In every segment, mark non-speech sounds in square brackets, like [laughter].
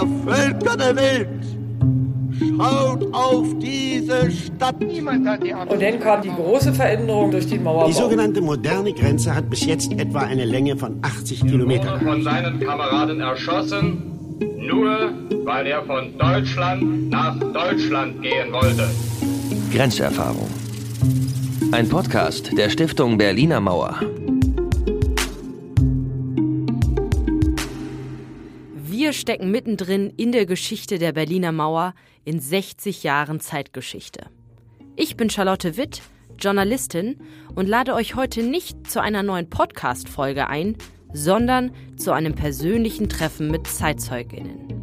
ihr Völker der Welt, schaut auf diese Stadt. Niemand hat die Und dann kam die große Veränderung durch den Mauerbau. Die sogenannte moderne Grenze hat bis jetzt etwa eine Länge von 80 Kilometern. von seinen Kameraden erschossen, nur weil er von Deutschland nach Deutschland gehen wollte. Grenzerfahrung. Ein Podcast der Stiftung Berliner Mauer. Wir stecken mittendrin in der Geschichte der Berliner Mauer in 60 Jahren Zeitgeschichte. Ich bin Charlotte Witt, Journalistin und lade euch heute nicht zu einer neuen Podcast-Folge ein, sondern zu einem persönlichen Treffen mit ZeitzeugInnen.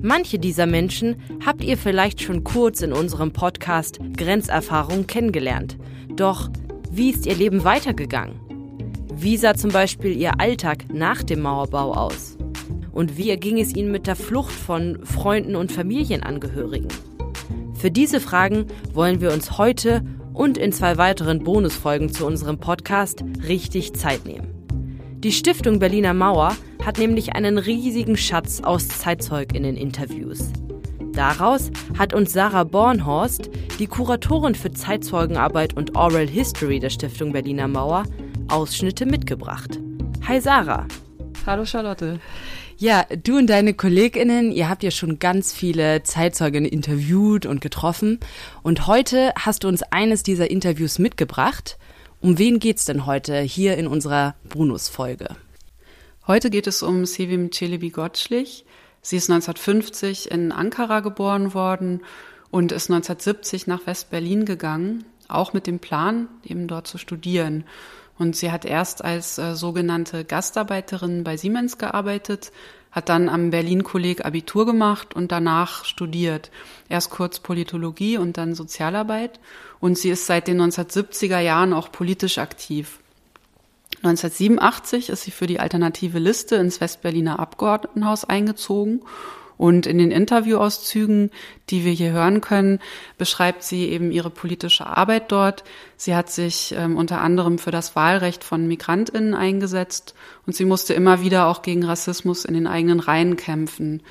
Manche dieser Menschen habt ihr vielleicht schon kurz in unserem Podcast Grenzerfahrung kennengelernt. Doch wie ist ihr Leben weitergegangen? Wie sah zum Beispiel ihr Alltag nach dem Mauerbau aus? Und wie erging es ihnen mit der Flucht von Freunden und Familienangehörigen? Für diese Fragen wollen wir uns heute und in zwei weiteren Bonusfolgen zu unserem Podcast richtig Zeit nehmen. Die Stiftung Berliner Mauer hat nämlich einen riesigen Schatz aus Zeitzeuginnen-Interviews. Daraus hat uns Sarah Bornhorst, die Kuratorin für Zeitzeugenarbeit und Oral History der Stiftung Berliner Mauer, Ausschnitte mitgebracht. Hi Sarah. Hallo Charlotte. Ja, du und deine KollegInnen, ihr habt ja schon ganz viele Zeitzeugen interviewt und getroffen. Und heute hast du uns eines dieser Interviews mitgebracht. Um wen geht's denn heute hier in unserer Brunus-Folge? Heute geht es um Sevim Celebi Gottschlich. Sie ist 1950 in Ankara geboren worden und ist 1970 nach West-Berlin gegangen, auch mit dem Plan, eben dort zu studieren. Und sie hat erst als äh, sogenannte Gastarbeiterin bei Siemens gearbeitet, hat dann am Berlin-Kolleg Abitur gemacht und danach studiert. Erst kurz Politologie und dann Sozialarbeit. Und sie ist seit den 1970er Jahren auch politisch aktiv. 1987 ist sie für die alternative Liste ins Westberliner Abgeordnetenhaus eingezogen und in den Interviewauszügen, die wir hier hören können, beschreibt sie eben ihre politische Arbeit dort. Sie hat sich ähm, unter anderem für das Wahlrecht von Migrantinnen eingesetzt und sie musste immer wieder auch gegen Rassismus in den eigenen Reihen kämpfen.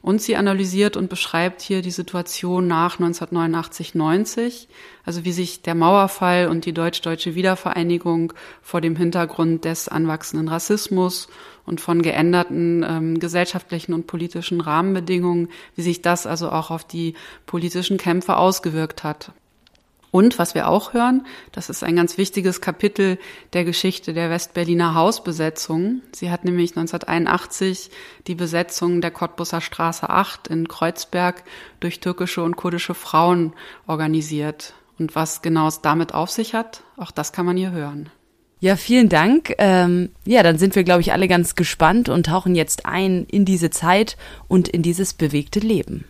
Und sie analysiert und beschreibt hier die Situation nach 1989-90, also wie sich der Mauerfall und die deutsch-deutsche Wiedervereinigung vor dem Hintergrund des anwachsenden Rassismus und von geänderten ähm, gesellschaftlichen und politischen Rahmenbedingungen, wie sich das also auch auf die politischen Kämpfe ausgewirkt hat. Und was wir auch hören, das ist ein ganz wichtiges Kapitel der Geschichte der Westberliner Hausbesetzung. Sie hat nämlich 1981 die Besetzung der Cottbusser Straße 8 in Kreuzberg durch türkische und kurdische Frauen organisiert. Und was genau es damit auf sich hat, auch das kann man hier hören. Ja, vielen Dank. Ähm, ja, dann sind wir, glaube ich, alle ganz gespannt und tauchen jetzt ein in diese Zeit und in dieses bewegte Leben.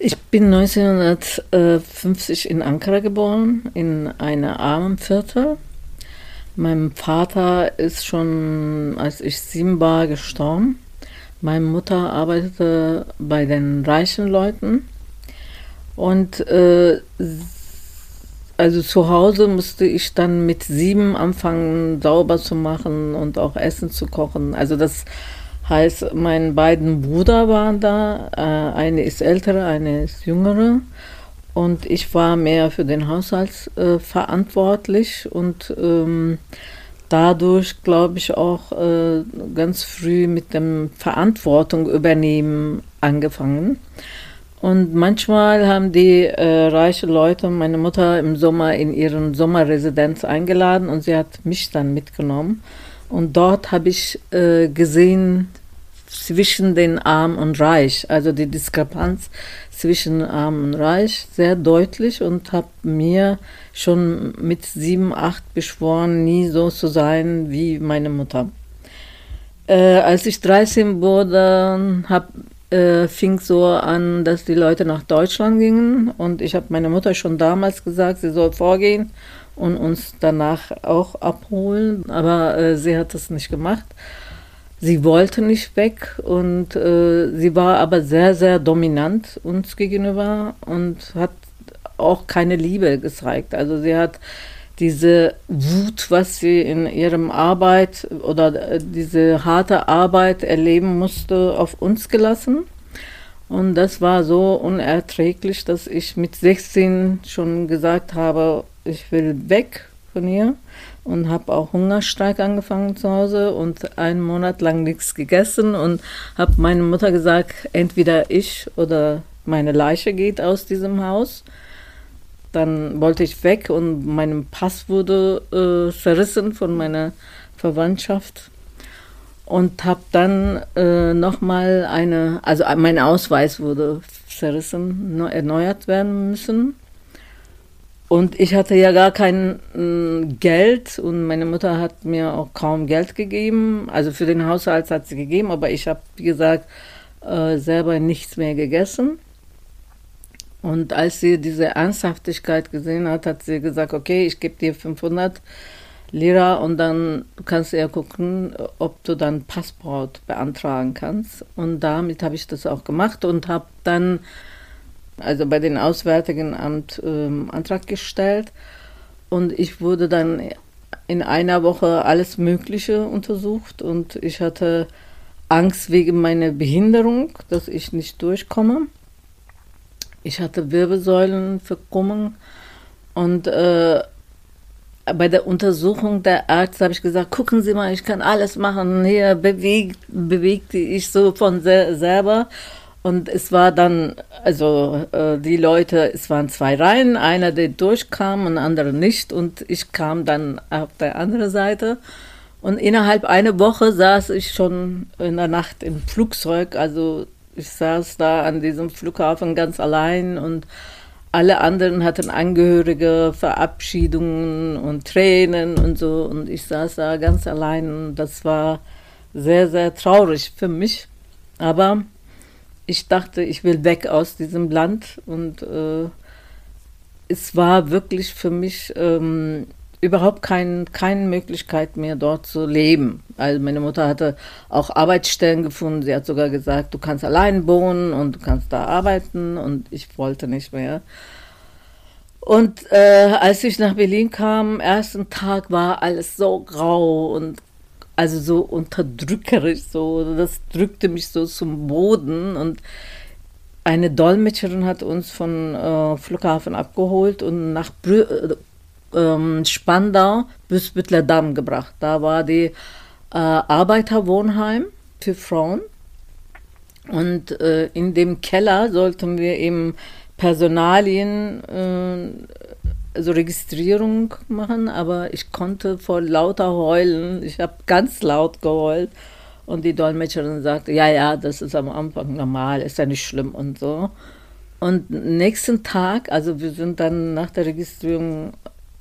Ich bin 1950 in Ankara geboren, in einer armen Viertel. Mein Vater ist schon, als ich sieben war, gestorben. Meine Mutter arbeitete bei den reichen Leuten. Und äh, also zu Hause musste ich dann mit sieben anfangen, sauber zu machen und auch Essen zu kochen. Also das Heißt, meine beiden Brüder waren da. Äh, eine ist ältere, eine ist jüngere. Und ich war mehr für den Haushalt äh, verantwortlich und ähm, dadurch, glaube ich, auch äh, ganz früh mit dem Verantwortung übernehmen angefangen. Und manchmal haben die äh, reiche Leute meine Mutter im Sommer in ihren Sommerresidenz eingeladen und sie hat mich dann mitgenommen. Und dort habe ich äh, gesehen, zwischen den Arm und Reich, also die Diskrepanz zwischen Arm und Reich, sehr deutlich und habe mir schon mit sieben, acht beschworen, nie so zu sein wie meine Mutter. Äh, als ich 13 wurde, hab, äh, fing so an, dass die Leute nach Deutschland gingen und ich habe meiner Mutter schon damals gesagt, sie soll vorgehen und uns danach auch abholen, aber äh, sie hat das nicht gemacht. Sie wollte nicht weg und äh, sie war aber sehr, sehr dominant uns gegenüber und hat auch keine Liebe gezeigt. Also sie hat diese Wut, was sie in ihrem Arbeit oder äh, diese harte Arbeit erleben musste, auf uns gelassen. Und das war so unerträglich, dass ich mit 16 schon gesagt habe, ich will weg von hier und habe auch Hungerstreik angefangen zu Hause und einen Monat lang nichts gegessen und habe meine Mutter gesagt, entweder ich oder meine Leiche geht aus diesem Haus. Dann wollte ich weg und mein Pass wurde äh, zerrissen von meiner Verwandtschaft und habe dann äh, nochmal eine, also mein Ausweis wurde zerrissen, erneuert werden müssen. Und ich hatte ja gar kein äh, Geld und meine Mutter hat mir auch kaum Geld gegeben. Also für den Haushalt hat sie gegeben, aber ich habe, wie gesagt, äh, selber nichts mehr gegessen. Und als sie diese Ernsthaftigkeit gesehen hat, hat sie gesagt, okay, ich gebe dir 500 Lira und dann kannst du ja gucken, ob du dann Passport beantragen kannst. Und damit habe ich das auch gemacht und habe dann also bei den Auswärtigen Amt ähm, Antrag gestellt. Und ich wurde dann in einer Woche alles Mögliche untersucht und ich hatte Angst wegen meiner Behinderung, dass ich nicht durchkomme. Ich hatte Wirbelsäulenverkrümmung und äh, bei der Untersuchung der Arzt habe ich gesagt, gucken Sie mal, ich kann alles machen. Hier bewegt, bewegte ich so von se selber. Und es war dann, also äh, die Leute, es waren zwei Reihen, einer, der durchkam und andere nicht. Und ich kam dann auf der anderen Seite. Und innerhalb einer Woche saß ich schon in der Nacht im Flugzeug. Also ich saß da an diesem Flughafen ganz allein und alle anderen hatten Angehörige, Verabschiedungen und Tränen und so. Und ich saß da ganz allein. Und das war sehr, sehr traurig für mich. Aber ich dachte, ich will weg aus diesem Land. Und äh, es war wirklich für mich ähm, überhaupt kein, keine Möglichkeit mehr dort zu leben. Also meine Mutter hatte auch Arbeitsstellen gefunden. Sie hat sogar gesagt, du kannst allein wohnen und du kannst da arbeiten und ich wollte nicht mehr. Und äh, als ich nach Berlin kam, ersten Tag war alles so grau und also so unterdrückerisch, so das drückte mich so zum Boden und eine Dolmetscherin hat uns von äh, Flughafen abgeholt und nach Brü ähm, Spandau bis Damm gebracht. Da war die äh, Arbeiterwohnheim für Frauen. Und äh, in dem Keller sollten wir eben Personalien, äh, also Registrierung machen, aber ich konnte vor lauter Heulen, ich habe ganz laut geheult und die Dolmetscherin sagte, ja, ja, das ist am Anfang normal, ist ja nicht schlimm und so. Und nächsten Tag, also wir sind dann nach der Registrierung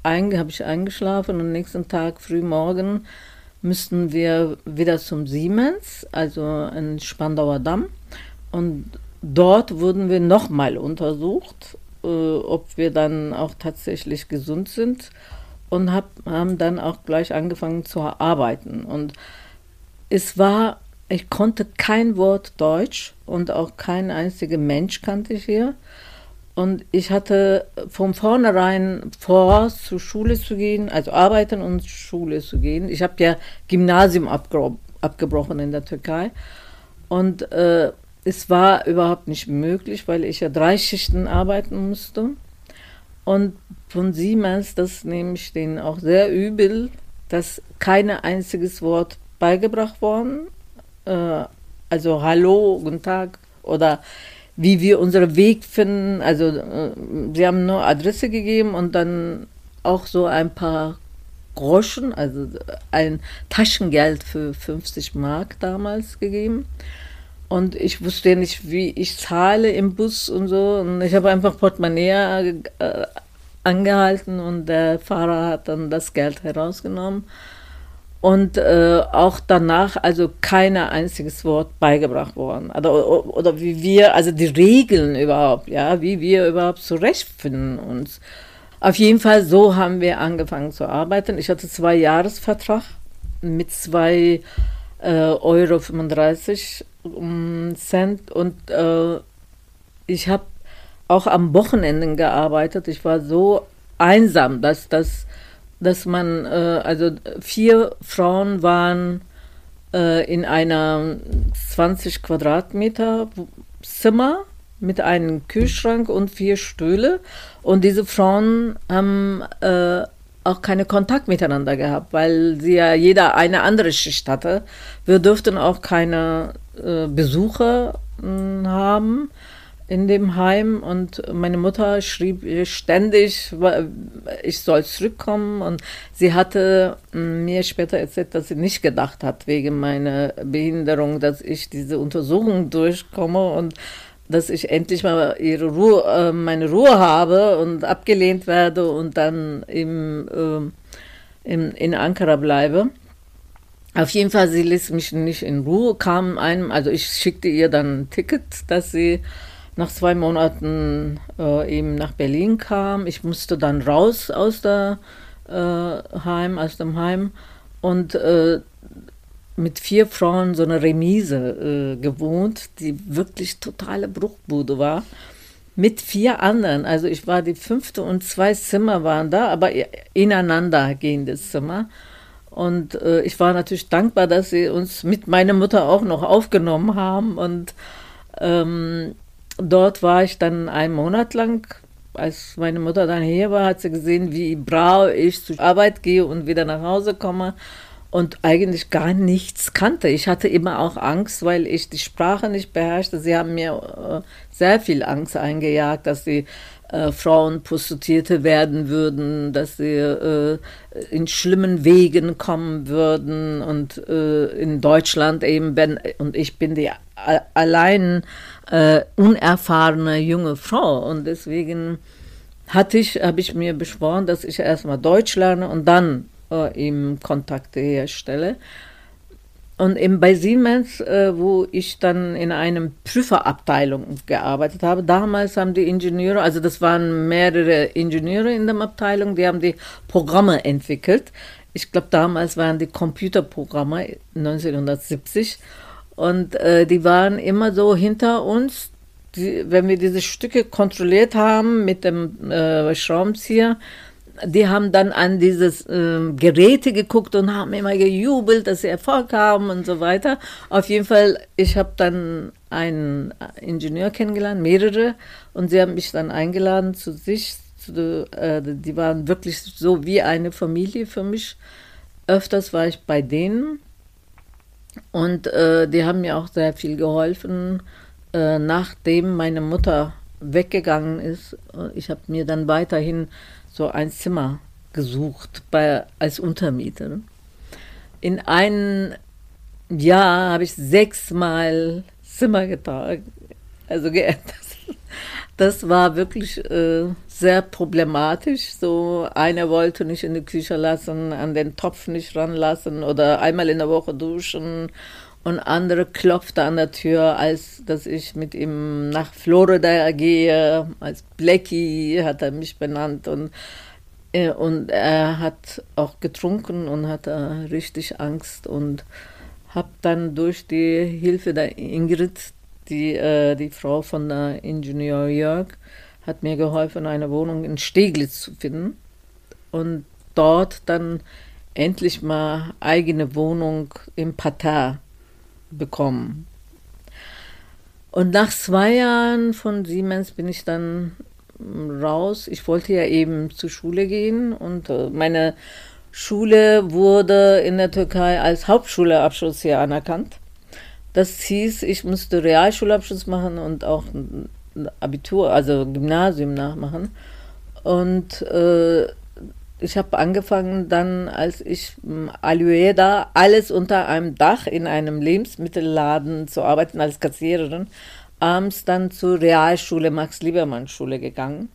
habe ich eingeschlafen und nächsten Tag früh morgen müssten wir wieder zum Siemens, also in Spandauer Damm. Und dort wurden wir nochmal untersucht, äh, ob wir dann auch tatsächlich gesund sind und hab, haben dann auch gleich angefangen zu arbeiten. Und es war, ich konnte kein Wort Deutsch und auch kein einziger Mensch kannte ich hier. Und ich hatte von vornherein vor, zur Schule zu gehen, also arbeiten und Schule zu gehen. Ich habe ja Gymnasium abgebrochen in der Türkei. Und äh, es war überhaupt nicht möglich, weil ich ja drei Schichten arbeiten musste. Und von Siemens, das nehme ich denen auch sehr übel, dass kein einziges Wort beigebracht worden. Äh, also Hallo, guten Tag oder wie wir unseren Weg finden. Also äh, sie haben nur Adresse gegeben und dann auch so ein paar Groschen, also ein Taschengeld für 50 Mark damals gegeben. Und ich wusste nicht, wie ich zahle im Bus und so. Und ich habe einfach Portemonnaie äh, angehalten und der Fahrer hat dann das Geld herausgenommen und äh, auch danach also kein einziges Wort beigebracht worden. Oder, oder wie wir, also die Regeln überhaupt, ja, wie wir überhaupt zurechtfinden uns. Auf jeden Fall so haben wir angefangen zu arbeiten. Ich hatte zwei Jahresvertrag mit zwei äh, Euro 35 Cent und äh, ich habe auch am Wochenenden gearbeitet. Ich war so einsam, dass das dass man, äh, also vier Frauen waren äh, in einer 20 Quadratmeter Zimmer mit einem Kühlschrank und vier Stühle. Und diese Frauen haben äh, auch keinen Kontakt miteinander gehabt, weil sie ja jeder eine andere Schicht hatte. Wir durften auch keine äh, Besucher mh, haben in dem Heim und meine Mutter schrieb ständig, ich soll zurückkommen und sie hatte mir später erzählt, dass sie nicht gedacht hat wegen meiner Behinderung, dass ich diese Untersuchung durchkomme und dass ich endlich mal ihre Ruhe, äh, meine Ruhe habe und abgelehnt werde und dann im, äh, im, in Ankara bleibe. Auf jeden Fall, sie ließ mich nicht in Ruhe, kam einem, also ich schickte ihr dann ein Ticket, dass sie nach zwei Monaten äh, eben nach Berlin kam. Ich musste dann raus aus der äh, Heim, aus dem Heim und äh, mit vier Frauen so eine Remise äh, gewohnt, die wirklich totale Bruchbude war. Mit vier anderen. Also ich war die fünfte und zwei Zimmer waren da, aber ineinander gehendes Zimmer. Und äh, ich war natürlich dankbar, dass sie uns mit meiner Mutter auch noch aufgenommen haben. Und ähm, dort war ich dann einen Monat lang. Als meine Mutter dann hier war, hat sie gesehen, wie brav ich zur Arbeit gehe und wieder nach Hause komme und eigentlich gar nichts kannte. Ich hatte immer auch Angst, weil ich die Sprache nicht beherrschte. Sie haben mir äh, sehr viel Angst eingejagt, dass die äh, Frauen Prostituierte werden würden, dass sie äh, in schlimmen Wegen kommen würden und äh, in Deutschland eben, wenn, und ich bin die allein äh, unerfahrene junge Frau und deswegen hatte ich, habe ich mir beschworen, dass ich erstmal Deutsch lerne und dann äh, eben Kontakte herstelle. Und eben bei Siemens, äh, wo ich dann in einem Prüferabteilung gearbeitet habe, damals haben die Ingenieure, also das waren mehrere Ingenieure in der Abteilung, die haben die Programme entwickelt. Ich glaube, damals waren die Computerprogramme 1970 und äh, die waren immer so hinter uns. Die, wenn wir diese Stücke kontrolliert haben mit dem äh, Schraubenzieher, die haben dann an dieses äh, Geräte geguckt und haben immer gejubelt, dass sie Erfolg haben und so weiter. Auf jeden Fall, ich habe dann einen Ingenieur kennengelernt, mehrere, und sie haben mich dann eingeladen zu sich. Zu, äh, die waren wirklich so wie eine Familie für mich. Öfters war ich bei denen und äh, die haben mir auch sehr viel geholfen, äh, nachdem meine Mutter weggegangen ist. Ich habe mir dann weiterhin so ein Zimmer gesucht bei, als Untermieter. In einem Jahr habe ich sechsmal Zimmer getragen, also geändert. Das war wirklich äh, sehr problematisch. So einer wollte nicht in die Küche lassen, an den Topf nicht ranlassen oder einmal in der Woche duschen und andere klopfte an der Tür, als dass ich mit ihm nach Florida gehe, als Blackie hat er mich benannt und, äh, und er hat auch getrunken und hatte richtig Angst und habe dann durch die Hilfe der Ingrid, die, äh, die Frau von der Ingenieur Jörg, hat mir geholfen, eine Wohnung in Steglitz zu finden und dort dann endlich mal eigene Wohnung im Parterre bekommen. Und nach zwei Jahren von Siemens bin ich dann raus. Ich wollte ja eben zur Schule gehen und äh, meine Schule wurde in der Türkei als Hauptschulabschluss hier anerkannt. Das hieß, ich musste Realschulabschluss machen und auch Abitur, also Gymnasium nachmachen. Und äh, ich habe angefangen dann, als ich hm, Alueda alles unter einem Dach in einem Lebensmittelladen zu arbeiten als Kassiererin, abends dann zur Realschule Max-Liebermann-Schule gegangen.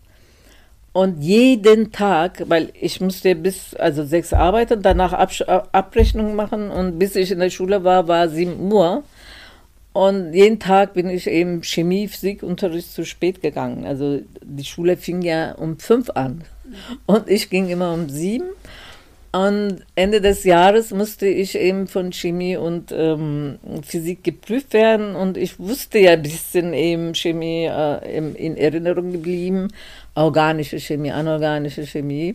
Und jeden Tag, weil ich musste bis also sechs arbeiten, danach Absch Abrechnung machen und bis ich in der Schule war, war sieben Uhr. Und jeden Tag bin ich eben Chemie, Physikunterricht zu spät gegangen. Also die Schule fing ja um fünf an. Und ich ging immer um sieben. Und Ende des Jahres musste ich eben von Chemie und ähm, Physik geprüft werden. Und ich wusste ja ein bisschen eben Chemie äh, in Erinnerung geblieben. Organische Chemie, anorganische Chemie.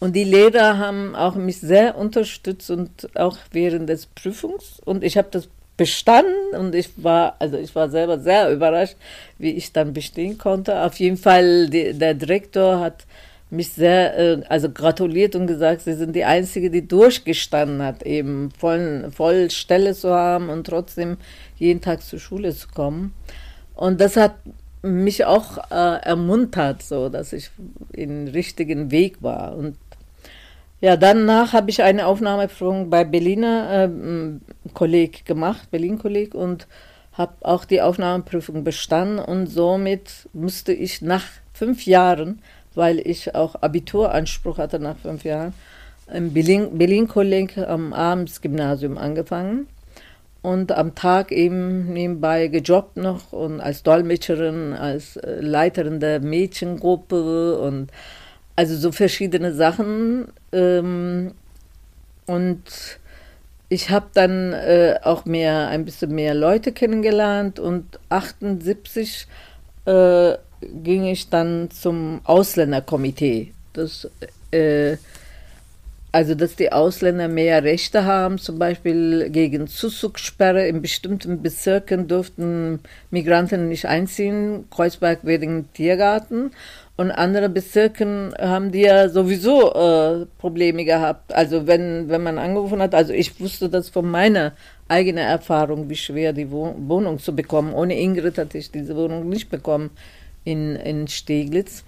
Und die Lehrer haben auch mich sehr unterstützt und auch während des Prüfungs. Und ich habe das bestanden und ich war, also ich war selber sehr überrascht, wie ich dann bestehen konnte. Auf jeden Fall, die, der Direktor hat mich sehr, äh, also gratuliert und gesagt, sie sind die Einzige, die durchgestanden hat, eben voll, voll Stelle zu haben und trotzdem jeden Tag zur Schule zu kommen. Und das hat mich auch äh, ermuntert, so dass ich im richtigen Weg war. Und ja, danach habe ich eine Aufnahmeprüfung bei Berliner äh, Kolleg gemacht, Berlin-Kolleg, und habe auch die Aufnahmeprüfung bestanden. Und somit musste ich nach fünf Jahren, weil ich auch Abituranspruch hatte nach fünf Jahren, im Berlin-Kolleg am Abendsgymnasium angefangen und am Tag eben nebenbei gejobbt noch und als Dolmetscherin, als äh, Leiterin der Mädchengruppe und also so verschiedene Sachen. Ähm, und ich habe dann äh, auch mehr, ein bisschen mehr Leute kennengelernt und 78 äh, ging ich dann zum Ausländerkomitee. Das äh, also, dass die Ausländer mehr Rechte haben, zum Beispiel gegen Zuzugssperre. In bestimmten Bezirken durften Migranten nicht einziehen, Kreuzberg wegen Tiergarten. Und andere Bezirken haben die ja sowieso äh, Probleme gehabt. Also wenn, wenn man angerufen hat, also ich wusste das von meiner eigenen Erfahrung, wie schwer die Wohnung zu bekommen. Ohne Ingrid hatte ich diese Wohnung nicht bekommen in, in Steglitz.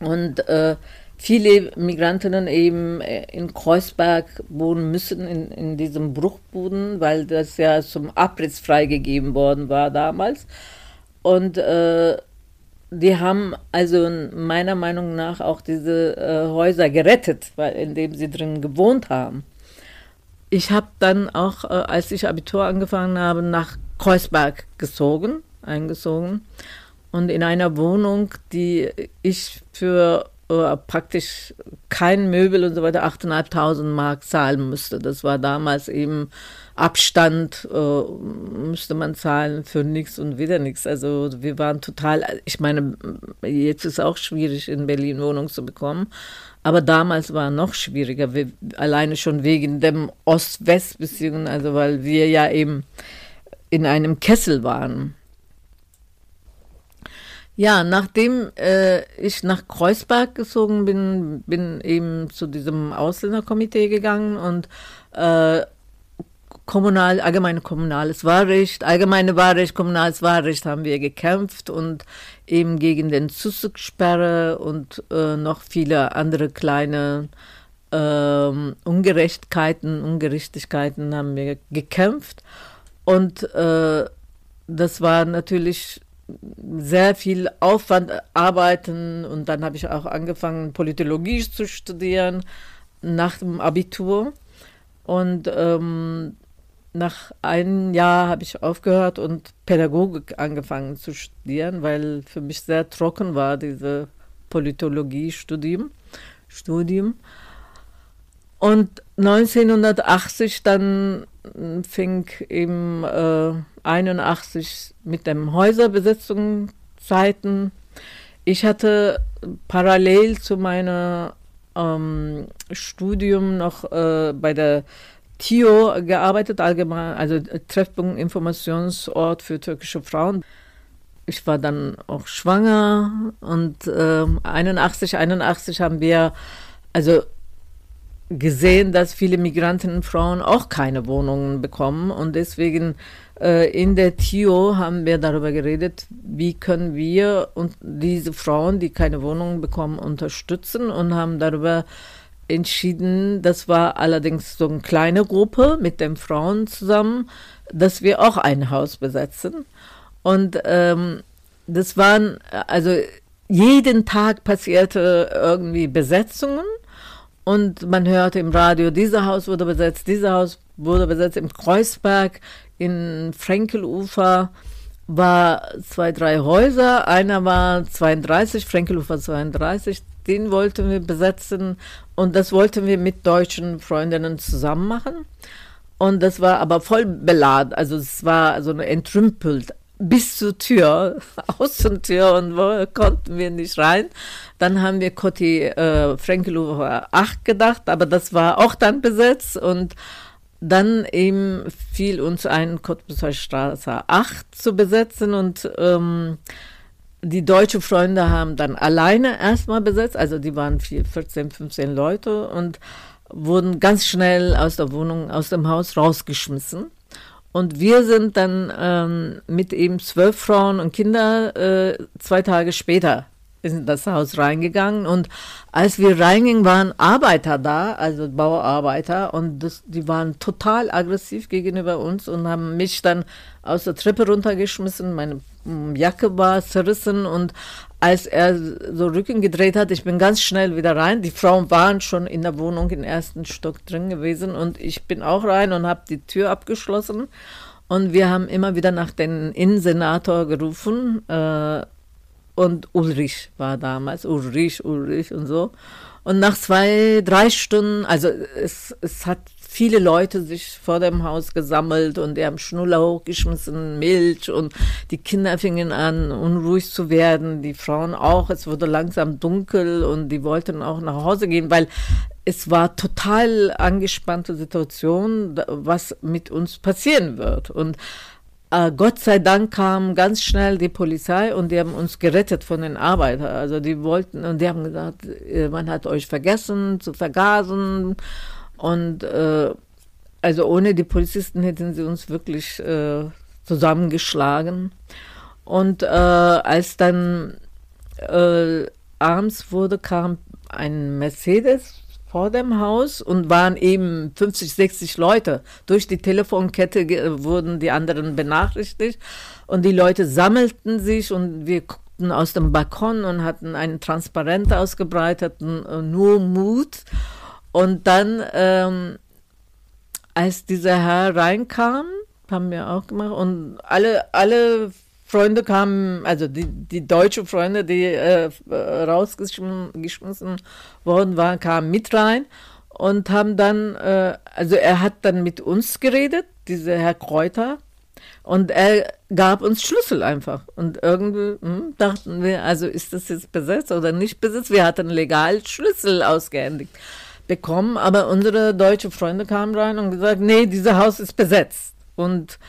Und äh, viele Migrantinnen eben äh, in Kreuzberg wohnen müssen, in, in diesem Bruchbuden, weil das ja zum Abriss freigegeben worden war damals. Und äh, die haben also meiner Meinung nach auch diese äh, Häuser gerettet, weil, indem sie drin gewohnt haben. Ich habe dann auch, äh, als ich Abitur angefangen habe, nach Kreuzberg gezogen, eingezogen und in einer Wohnung, die ich für äh, praktisch kein Möbel und so weiter 8.500 Mark zahlen musste. Das war damals eben Abstand, äh, müsste man zahlen für nichts und wieder nichts. Also wir waren total, ich meine, jetzt ist auch schwierig, in Berlin Wohnung zu bekommen. Aber damals war noch schwieriger, wir, alleine schon wegen dem Ost-West-Beziehungen, also weil wir ja eben in einem Kessel waren. Ja, nachdem äh, ich nach Kreuzberg gezogen bin, bin eben zu diesem Ausländerkomitee gegangen und äh, kommunal, allgemeine kommunales Wahlrecht, allgemeine Wahlrecht, kommunales Wahlrecht haben wir gekämpft und eben gegen den Zuzugssperre und äh, noch viele andere kleine äh, Ungerechtigkeiten, Ungerechtigkeiten haben wir gekämpft und äh, das war natürlich sehr viel Aufwand arbeiten und dann habe ich auch angefangen, Politologie zu studieren nach dem Abitur. Und ähm, nach einem Jahr habe ich aufgehört und Pädagogik angefangen zu studieren, weil für mich sehr trocken war, diese Politologie-Studium. Studium. Und 1980 dann fing eben äh, 81 mit dem Häuserbesetzungszeiten. Ich hatte parallel zu meinem ähm, Studium noch äh, bei der TIO gearbeitet, allgemein, also Treffpunkt Informationsort für türkische Frauen. Ich war dann auch schwanger und äh, 81, 81 haben wir, also gesehen, dass viele Migrantenfrauen auch keine Wohnungen bekommen und deswegen äh, in der TIO haben wir darüber geredet, wie können wir und diese Frauen, die keine Wohnungen bekommen, unterstützen und haben darüber entschieden, das war allerdings so eine kleine Gruppe mit den Frauen zusammen, dass wir auch ein Haus besetzen und ähm, das waren also jeden Tag passierte irgendwie Besetzungen und man hörte im Radio, dieser Haus wurde besetzt, dieser Haus wurde besetzt. Im Kreuzberg, in Frenkelufer war zwei, drei Häuser. Einer war 32, Frenkelufer 32. Den wollten wir besetzen und das wollten wir mit deutschen Freundinnen zusammen machen. Und das war aber voll beladen, also es war so entrümpelt bis zur Tür, [laughs] Außentür und wo konnten wir nicht rein. Dann haben wir Kotti äh, Frenkelower 8 gedacht, aber das war auch dann besetzt und dann eben fiel uns ein, Cottbusser Straße 8 zu besetzen und ähm, die deutschen Freunde haben dann alleine erstmal besetzt, also die waren vier, 14, 15 Leute und wurden ganz schnell aus der Wohnung, aus dem Haus rausgeschmissen. Und wir sind dann ähm, mit eben zwölf Frauen und Kinder äh, zwei Tage später in das Haus reingegangen. Und als wir reingingen, waren Arbeiter da, also Bauarbeiter. Und das, die waren total aggressiv gegenüber uns und haben mich dann aus der Treppe runtergeschmissen, meine Jacke war zerrissen und als er so Rücken gedreht hat, ich bin ganz schnell wieder rein. Die Frauen waren schon in der Wohnung im ersten Stock drin gewesen und ich bin auch rein und habe die Tür abgeschlossen. Und wir haben immer wieder nach dem Innensenator gerufen. Äh, und Ulrich war damals, Ulrich, Ulrich und so. Und nach zwei, drei Stunden, also es, es hat viele Leute sich vor dem Haus gesammelt und die haben Schnuller hochgeschmissen, Milch und die Kinder fingen an, unruhig zu werden, die Frauen auch. Es wurde langsam dunkel und die wollten auch nach Hause gehen, weil es war total angespannte Situation, was mit uns passieren wird. Und äh, Gott sei Dank kam ganz schnell die Polizei und die haben uns gerettet von den Arbeitern. Also die wollten und die haben gesagt, äh, man hat euch vergessen zu vergasen und äh, also ohne die Polizisten hätten sie uns wirklich äh, zusammengeschlagen. Und äh, als dann äh, abends wurde, kam ein Mercedes vor dem Haus und waren eben 50, 60 Leute. Durch die Telefonkette wurden die anderen benachrichtigt und die Leute sammelten sich und wir guckten aus dem Balkon und hatten einen Transparent ausgebreitet, äh, nur Mut. Und dann, ähm, als dieser Herr reinkam, haben wir auch gemacht und alle, alle Freunde kamen, also die, die deutschen Freunde, die äh, rausgeschmissen worden waren, kamen mit rein und haben dann, äh, also er hat dann mit uns geredet, dieser Herr Kräuter, und er gab uns Schlüssel einfach. Und irgendwie hm, dachten wir, also ist das jetzt besetzt oder nicht besetzt? Wir hatten legal Schlüssel ausgehändigt bekommen, aber unsere deutschen Freunde kamen rein und gesagt, nee, dieses Haus ist besetzt. Und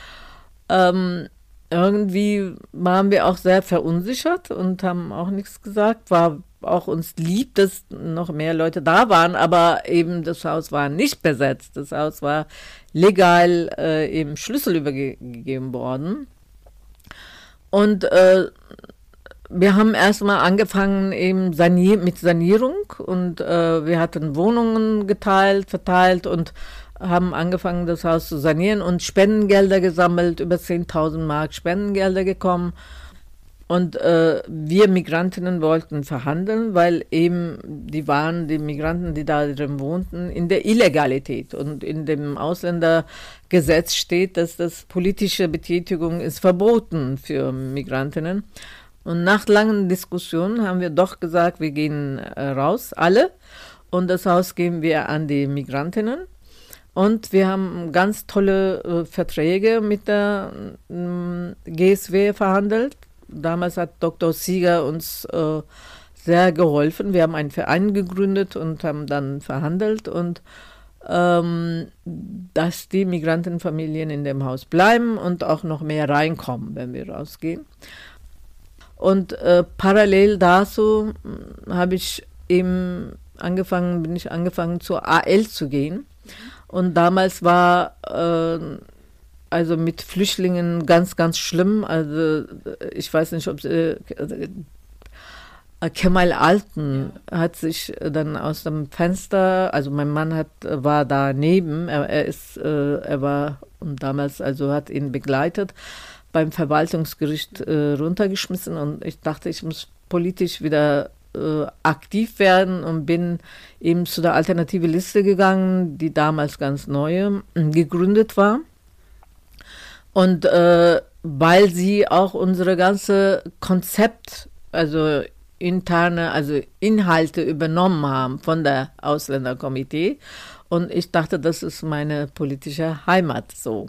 ähm, irgendwie waren wir auch sehr verunsichert und haben auch nichts gesagt. War auch uns lieb, dass noch mehr Leute da waren, aber eben das Haus war nicht besetzt. Das Haus war legal äh, eben Schlüssel übergegeben worden. Und äh, wir haben erstmal angefangen eben sanier mit Sanierung und äh, wir hatten Wohnungen geteilt, verteilt und haben angefangen, das Haus zu sanieren und Spendengelder gesammelt, über 10.000 Mark Spendengelder gekommen. Und äh, wir Migrantinnen wollten verhandeln, weil eben die waren, die Migranten, die da drin wohnten, in der Illegalität. Und in dem Ausländergesetz steht, dass das politische Betätigung ist verboten für Migrantinnen. Und nach langen Diskussionen haben wir doch gesagt, wir gehen äh, raus, alle. Und das Haus geben wir an die Migrantinnen. Und wir haben ganz tolle äh, Verträge mit der äh, GSW verhandelt. Damals hat Dr. Sieger uns äh, sehr geholfen. Wir haben einen Verein gegründet und haben dann verhandelt und ähm, dass die Migrantenfamilien in dem Haus bleiben und auch noch mehr reinkommen, wenn wir rausgehen. Und äh, parallel dazu hm, habe ich eben angefangen, bin ich angefangen zur AL zu gehen. Und damals war äh, also mit Flüchtlingen ganz, ganz schlimm. Also ich weiß nicht, ob äh, Kemal Alten hat sich dann aus dem Fenster, also mein Mann hat, war daneben, er, er ist, äh, er war und damals also hat ihn begleitet beim Verwaltungsgericht äh, runtergeschmissen und ich dachte, ich muss politisch wieder äh, aktiv werden und bin eben zu der alternative Liste gegangen, die damals ganz neu äh, gegründet war. Und äh, weil sie auch unsere ganze Konzept, also interne, also Inhalte übernommen haben von der Ausländerkomitee. Und ich dachte, das ist meine politische Heimat so.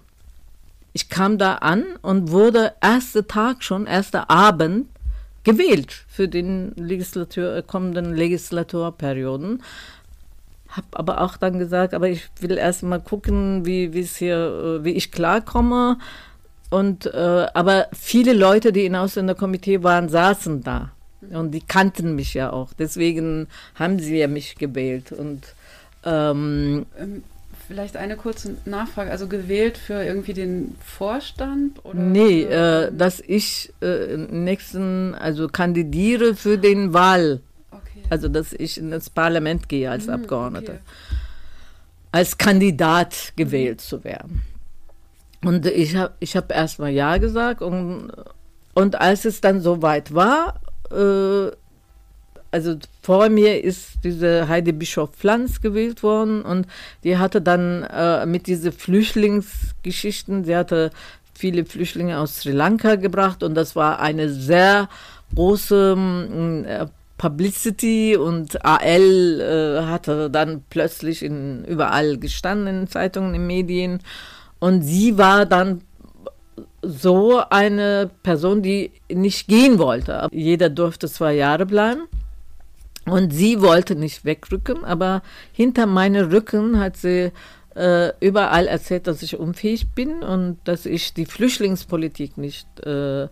Ich kam da an und wurde erster Tag schon, erster Abend gewählt für den Legislatur, äh, kommenden Legislaturperioden. Hab aber auch dann gesagt, aber ich will erst mal gucken, wie, hier, äh, wie ich klarkomme. Und äh, aber viele Leute, die in Ausländerkomitee waren, saßen da und die kannten mich ja auch. Deswegen haben sie ja mich gewählt und ähm, ähm Vielleicht eine kurze Nachfrage. Also gewählt für irgendwie den Vorstand? Oder nee, äh, dass ich äh, nächsten, also kandidiere für den Wahl. Okay. Also dass ich ins Parlament gehe als mhm, Abgeordneter. Okay. Als Kandidat gewählt mhm. zu werden. Und ich habe ich hab erst mal Ja gesagt und, und als es dann soweit war, äh, also vor mir ist diese Heide Bischof Pflanz gewählt worden und die hatte dann äh, mit diesen Flüchtlingsgeschichten, sie hatte viele Flüchtlinge aus Sri Lanka gebracht und das war eine sehr große äh, Publicity und AL äh, hatte dann plötzlich in, überall gestanden in Zeitungen, in Medien und sie war dann so eine Person, die nicht gehen wollte. Jeder durfte zwei Jahre bleiben. Und sie wollte nicht wegrücken, aber hinter meinem Rücken hat sie äh, überall erzählt, dass ich unfähig bin und dass ich die Flüchtlingspolitik nicht äh,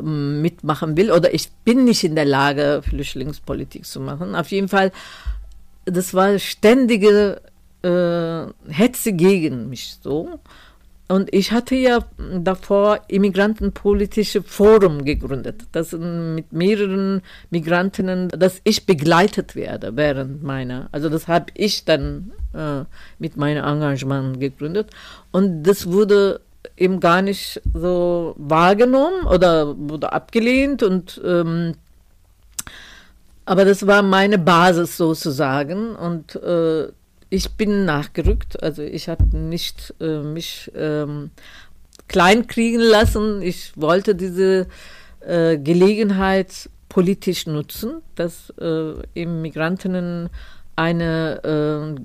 mitmachen will oder ich bin nicht in der Lage, Flüchtlingspolitik zu machen. Auf jeden Fall, das war ständige äh, Hetze gegen mich so. Und ich hatte ja davor Immigrantenpolitische Forum gegründet, das mit mehreren Migrantinnen, dass ich begleitet werde während meiner, also das habe ich dann äh, mit meinem Engagement gegründet. Und das wurde eben gar nicht so wahrgenommen oder wurde abgelehnt und ähm, aber das war meine Basis sozusagen. Und äh, ich bin nachgerückt, also ich habe nicht äh, mich ähm, klein kriegen lassen. Ich wollte diese äh, Gelegenheit politisch nutzen, dass äh, eben Migrantinnen eine, äh,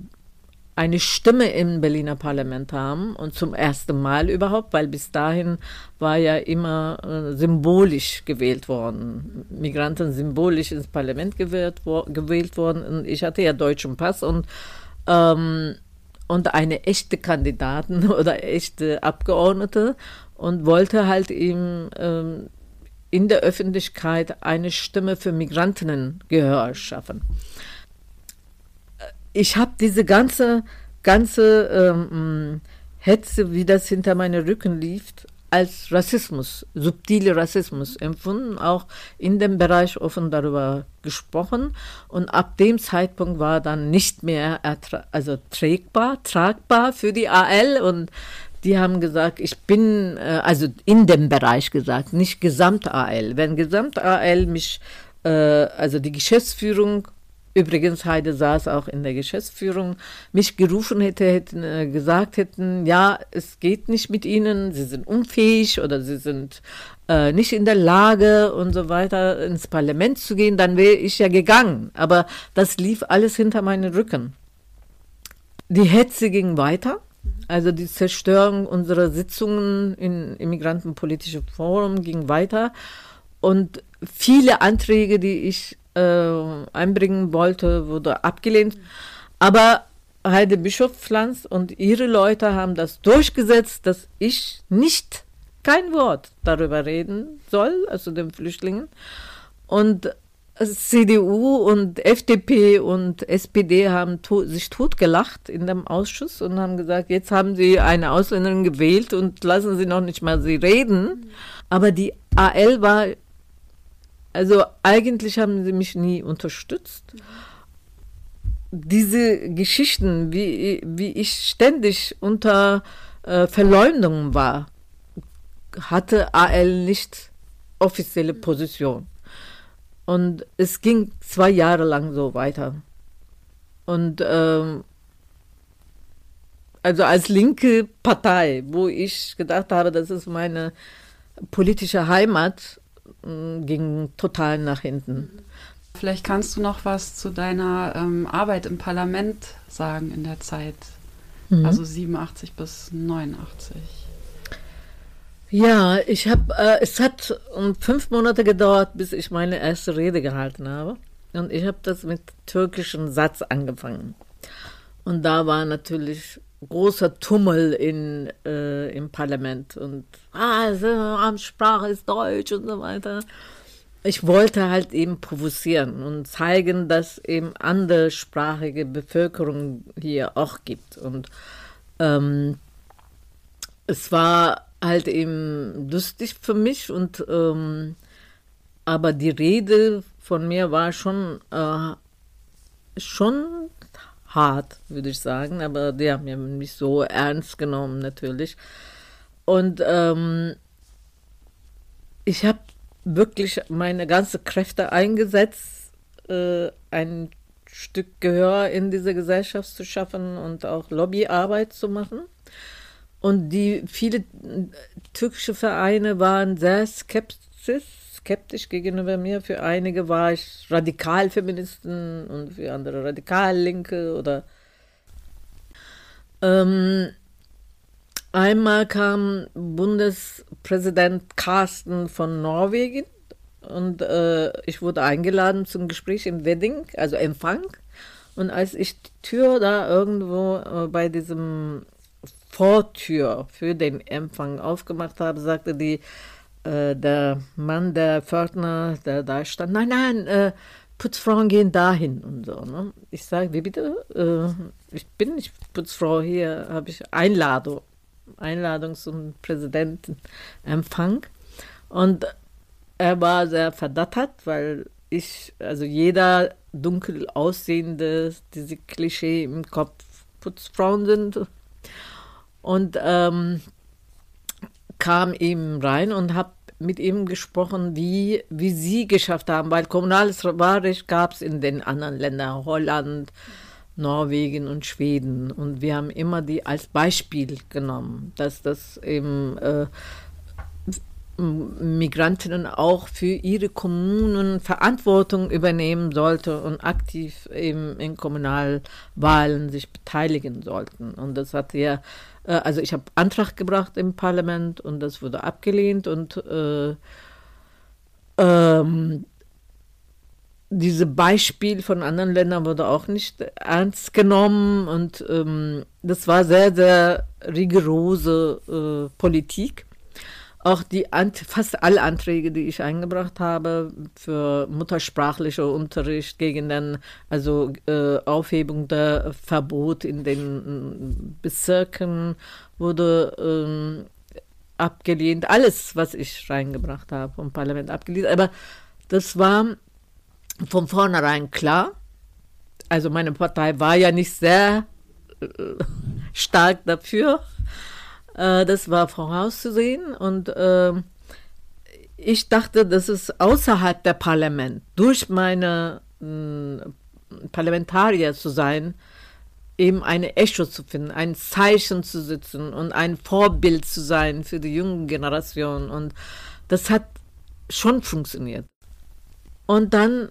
eine Stimme im Berliner Parlament haben und zum ersten Mal überhaupt, weil bis dahin war ja immer äh, symbolisch gewählt worden, Migranten symbolisch ins Parlament gewählt, wo, gewählt worden. Und ich hatte ja deutschen Pass und ähm, und eine echte Kandidaten [laughs] oder echte Abgeordnete und wollte halt ihm ähm, in der Öffentlichkeit eine Stimme für Migrantinnen Gehör schaffen. Ich habe diese ganze, ganze ähm, Hetze, wie das hinter meinem Rücken lief, als Rassismus, subtile Rassismus empfunden, auch in dem Bereich offen darüber gesprochen. Und ab dem Zeitpunkt war dann nicht mehr also trägbar, tragbar für die AL. Und die haben gesagt, ich bin, äh, also in dem Bereich gesagt, nicht Gesamt-AL. Wenn Gesamt-AL mich, äh, also die Geschäftsführung Übrigens, Heide saß auch in der Geschäftsführung, mich gerufen hätte, hätten äh, gesagt hätten, ja, es geht nicht mit Ihnen, Sie sind unfähig oder Sie sind äh, nicht in der Lage und so weiter ins Parlament zu gehen, dann wäre ich ja gegangen. Aber das lief alles hinter meinen Rücken. Die Hetze ging weiter. Also die Zerstörung unserer Sitzungen im Immigrantenpolitischen Forum ging weiter. Und viele Anträge, die ich äh, einbringen wollte, wurde abgelehnt. Aber Heide Bischofpflanz und ihre Leute haben das durchgesetzt, dass ich nicht kein Wort darüber reden soll, also den Flüchtlingen. Und CDU und FDP und SPD haben to sich totgelacht in dem Ausschuss und haben gesagt, jetzt haben sie eine Ausländerin gewählt und lassen sie noch nicht mal sie reden. Aber die AL war also eigentlich haben sie mich nie unterstützt. Diese Geschichten, wie, wie ich ständig unter äh, Verleumdung war, hatte AL nicht offizielle Position. Und es ging zwei Jahre lang so weiter. Und ähm, also als linke Partei, wo ich gedacht habe, das ist meine politische Heimat, ging total nach hinten. Vielleicht kannst du noch was zu deiner ähm, Arbeit im Parlament sagen in der Zeit, mhm. also 87 bis 89. Ja, ich habe, äh, es hat um fünf Monate gedauert, bis ich meine erste Rede gehalten habe. Und ich habe das mit türkischen Satz angefangen. Und da war natürlich großer Tummel in, äh, im Parlament und also, Amtssprache ist Deutsch und so weiter. Ich wollte halt eben provozieren und zeigen, dass eben anderssprachige Bevölkerung hier auch gibt. Und ähm, es war halt eben lustig für mich und ähm, aber die Rede von mir war schon äh, schon hart, würde ich sagen, aber die haben mir nicht so ernst genommen natürlich. Und ähm, ich habe wirklich meine ganzen Kräfte eingesetzt, äh, ein Stück Gehör in diese Gesellschaft zu schaffen und auch Lobbyarbeit zu machen. Und die viele türkische Vereine waren sehr skeptisch, skeptisch gegenüber mir. Für einige war ich Radikalfeministen und für andere Radikallinke oder ähm, einmal kam Bundespräsident Carsten von Norwegen und äh, ich wurde eingeladen zum Gespräch im Wedding, also Empfang. Und als ich die Tür da irgendwo äh, bei diesem Vortür für den Empfang aufgemacht habe, sagte die, äh, der Mann, der Pförtner, der da stand, nein, nein, äh, Putzfrauen gehen dahin und so. Ne? Ich sage, wie bitte? Äh, ich bin nicht Putzfrau, hier habe ich Einladung, Einladung zum Präsidentenempfang. Und er war sehr verdattert, weil ich, also jeder dunkel aussehende, diese Klischee im Kopf Putzfrauen sind und ähm, kam eben rein und habe mit ihm gesprochen, wie, wie sie geschafft haben, weil kommunales Wahlrecht gab es in den anderen Ländern, Holland, Norwegen und Schweden. Und wir haben immer die als Beispiel genommen, dass das eben äh, Migrantinnen auch für ihre Kommunen Verantwortung übernehmen sollte und aktiv eben in Kommunalwahlen sich beteiligen sollten. Und das hat ja, äh, also ich habe Antrag gebracht im Parlament und das wurde abgelehnt und äh, ähm, diese Beispiel von anderen Ländern wurde auch nicht ernst genommen und ähm, das war sehr, sehr rigorose äh, Politik auch die fast alle Anträge, die ich eingebracht habe für muttersprachlicher Unterricht gegen den, also äh, Aufhebung der Verbot in den Bezirken wurde ähm, abgelehnt. Alles, was ich reingebracht habe vom Parlament abgelehnt. Aber das war von vornherein klar. Also meine Partei war ja nicht sehr äh, stark dafür. Äh, das war vorauszusehen und äh, ich dachte, dass es außerhalb der Parlament, durch meine äh, Parlamentarier zu sein, eben eine Echo zu finden, ein Zeichen zu sitzen und ein Vorbild zu sein für die junge Generation. Und das hat schon funktioniert. Und dann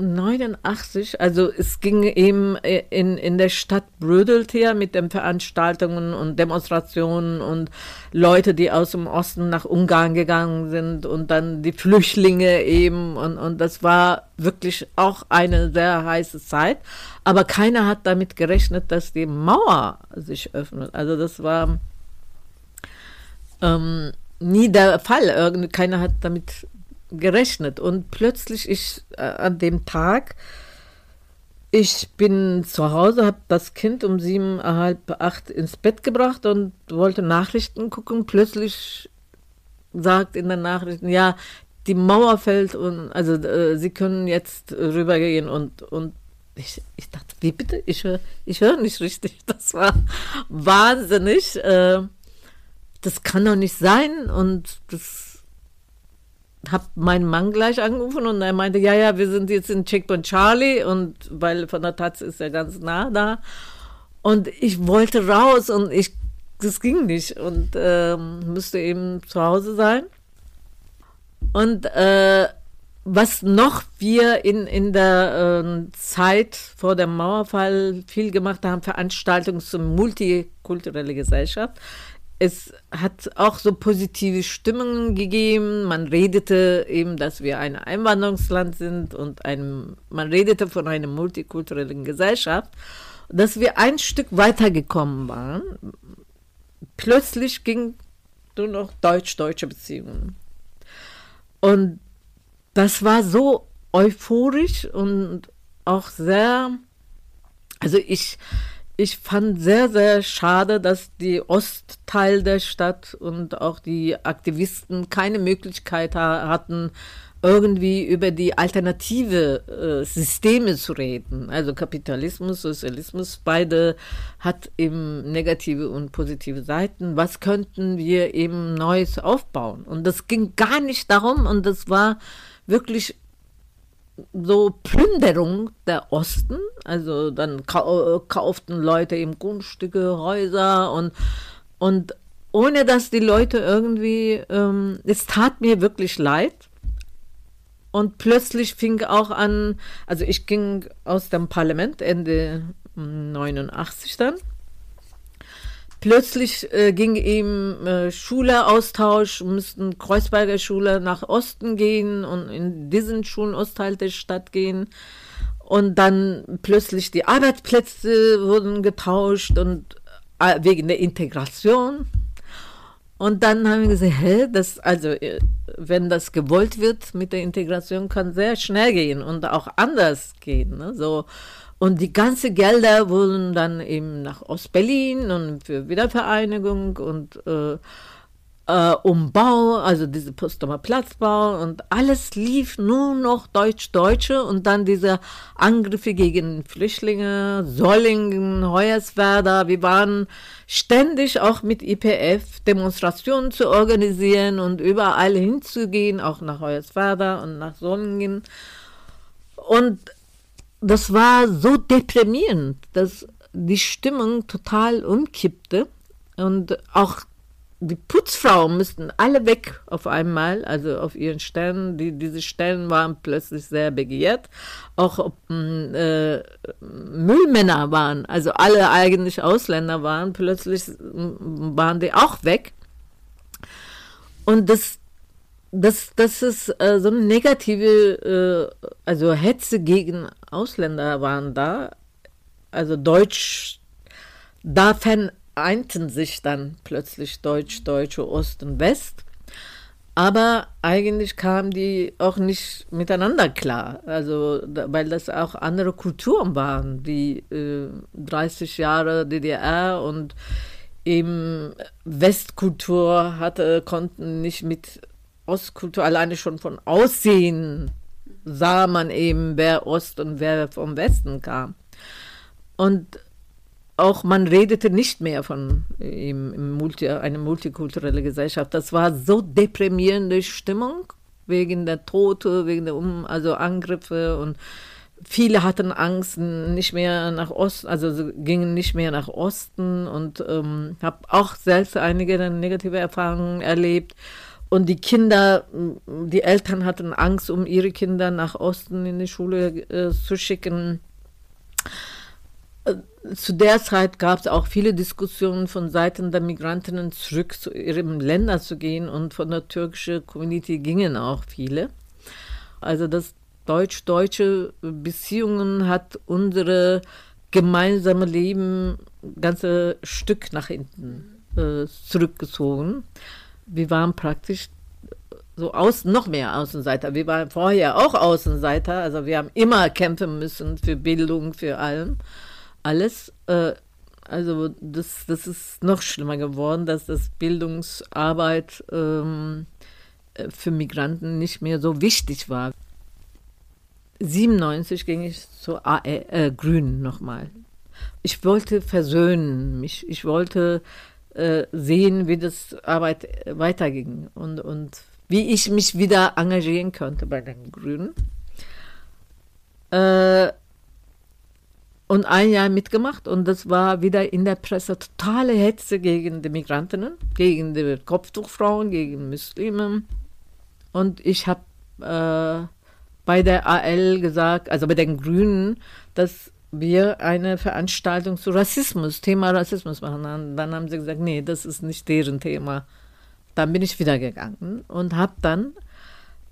89, also es ging eben in, in der Stadt brödelt her mit den Veranstaltungen und Demonstrationen und Leute, die aus dem Osten nach Ungarn gegangen sind und dann die Flüchtlinge eben und, und das war wirklich auch eine sehr heiße Zeit, aber keiner hat damit gerechnet, dass die Mauer sich öffnet. Also das war ähm, nie der Fall. Irgend, keiner hat damit gerechnet. Und plötzlich ich äh, an dem Tag, ich bin zu Hause, habe das Kind um sieben, halb acht ins Bett gebracht und wollte Nachrichten gucken. Plötzlich sagt in den Nachrichten, ja, die Mauer fällt und also äh, sie können jetzt rübergehen und, und ich, ich dachte, wie bitte? Ich höre ich hör nicht richtig. [laughs] Das war wahnsinnig. Äh, das kann doch nicht sein und das habe meinen Mann gleich angerufen und er meinte, ja, ja, wir sind jetzt in Checkpoint Charlie und weil von der Taz ist er ganz nah da. Und ich wollte raus und ich, das ging nicht und äh, müsste eben zu Hause sein. Und äh, was noch wir in, in der äh, Zeit vor dem Mauerfall viel gemacht haben, Veranstaltungen zur multikulturellen Gesellschaft es hat auch so positive Stimmungen gegeben. Man redete eben, dass wir ein Einwanderungsland sind und ein, man redete von einer multikulturellen Gesellschaft, dass wir ein Stück weitergekommen waren. Plötzlich ging nur noch deutsch-deutsche Beziehungen. Und das war so euphorisch und auch sehr, also ich, ich fand sehr, sehr schade, dass die Ostteil der Stadt und auch die Aktivisten keine Möglichkeit hatten, irgendwie über die alternative äh, Systeme zu reden. Also Kapitalismus, Sozialismus, beide hat eben negative und positive Seiten. Was könnten wir eben Neues aufbauen? Und das ging gar nicht darum und das war wirklich so Plünderung der Osten. Also dann kauften Leute eben Grundstücke, Häuser und, und ohne dass die Leute irgendwie, ähm, es tat mir wirklich leid. Und plötzlich fing auch an, also ich ging aus dem Parlament Ende 89 dann Plötzlich äh, ging ihm äh, Schüleraustausch, mussten Kreuzberger Schüler nach Osten gehen und in diesen Schulen Ostteil der Stadt gehen. Und dann plötzlich die Arbeitsplätze wurden getauscht und äh, wegen der Integration. Und dann haben wir gesagt, hä, das, also, äh, wenn das gewollt wird mit der Integration, kann sehr schnell gehen und auch anders gehen. Ne? So, und die ganzen Gelder wurden dann eben nach Ostberlin und für Wiedervereinigung und äh, äh, Umbau, also diese Potsdamer Platzbau und alles lief nur noch Deutsch-Deutsche und dann diese Angriffe gegen Flüchtlinge, Sollingen, Hoyerswerda. Wir waren ständig auch mit IPF Demonstrationen zu organisieren und überall hinzugehen, auch nach Hoyerswerda und nach Sollingen. Und das war so deprimierend, dass die Stimmung total umkippte und auch die Putzfrauen müssten alle weg auf einmal, also auf ihren Stellen. Die, diese Stellen waren plötzlich sehr begehrt. Auch mm, äh, Müllmänner waren, also alle eigentlich Ausländer waren, plötzlich mm, waren die auch weg. Und das, das, das ist äh, so eine negative, äh, also Hetze gegen Ausländer waren da. Also Deutsch, da vereinten sich dann plötzlich Deutsch, Deutsche, Ost und West. Aber eigentlich kamen die auch nicht miteinander klar. Also, weil das auch andere Kulturen waren. Die äh, 30 Jahre DDR und eben Westkultur hatte, konnten nicht mit Ostkultur alleine schon von Aussehen sah man eben, wer Ost und wer vom Westen kam. Und auch man redete nicht mehr von ihm, Multi, eine multikulturelle Gesellschaft. Das war so deprimierende Stimmung wegen der Tote, wegen der um, also Angriffe und viele hatten Angst, nicht mehr nach Osten, also gingen nicht mehr nach Osten und ähm, habe auch selbst einige negative Erfahrungen erlebt. Und die Kinder, die Eltern hatten Angst, um ihre Kinder nach Osten in die Schule äh, zu schicken. Äh, zu der Zeit gab es auch viele Diskussionen von Seiten der Migrantinnen zurück zu ihren Ländern zu gehen und von der türkischen Community gingen auch viele. Also das deutsch-deutsche Beziehungen hat unsere gemeinsame Leben ein ganzes Stück nach hinten äh, zurückgezogen wir waren praktisch so außen, noch mehr Außenseiter. Wir waren vorher auch Außenseiter, also wir haben immer kämpfen müssen für Bildung, für allem, alles. Äh, also das, das ist noch schlimmer geworden, dass das Bildungsarbeit ähm, äh, für Migranten nicht mehr so wichtig war. 97 ging ich zu AE, äh, Grünen nochmal. Ich wollte versöhnen mich. Ich wollte äh, sehen, wie das Arbeit weiterging und, und wie ich mich wieder engagieren könnte bei den Grünen. Äh, und ein Jahr mitgemacht und das war wieder in der Presse totale Hetze gegen die Migrantinnen, gegen die Kopftuchfrauen, gegen Muslime. Und ich habe äh, bei der AL gesagt, also bei den Grünen, dass wir eine Veranstaltung zu Rassismus, Thema Rassismus machen. Dann, dann haben sie gesagt, nee, das ist nicht deren Thema. Dann bin ich wieder gegangen und habe dann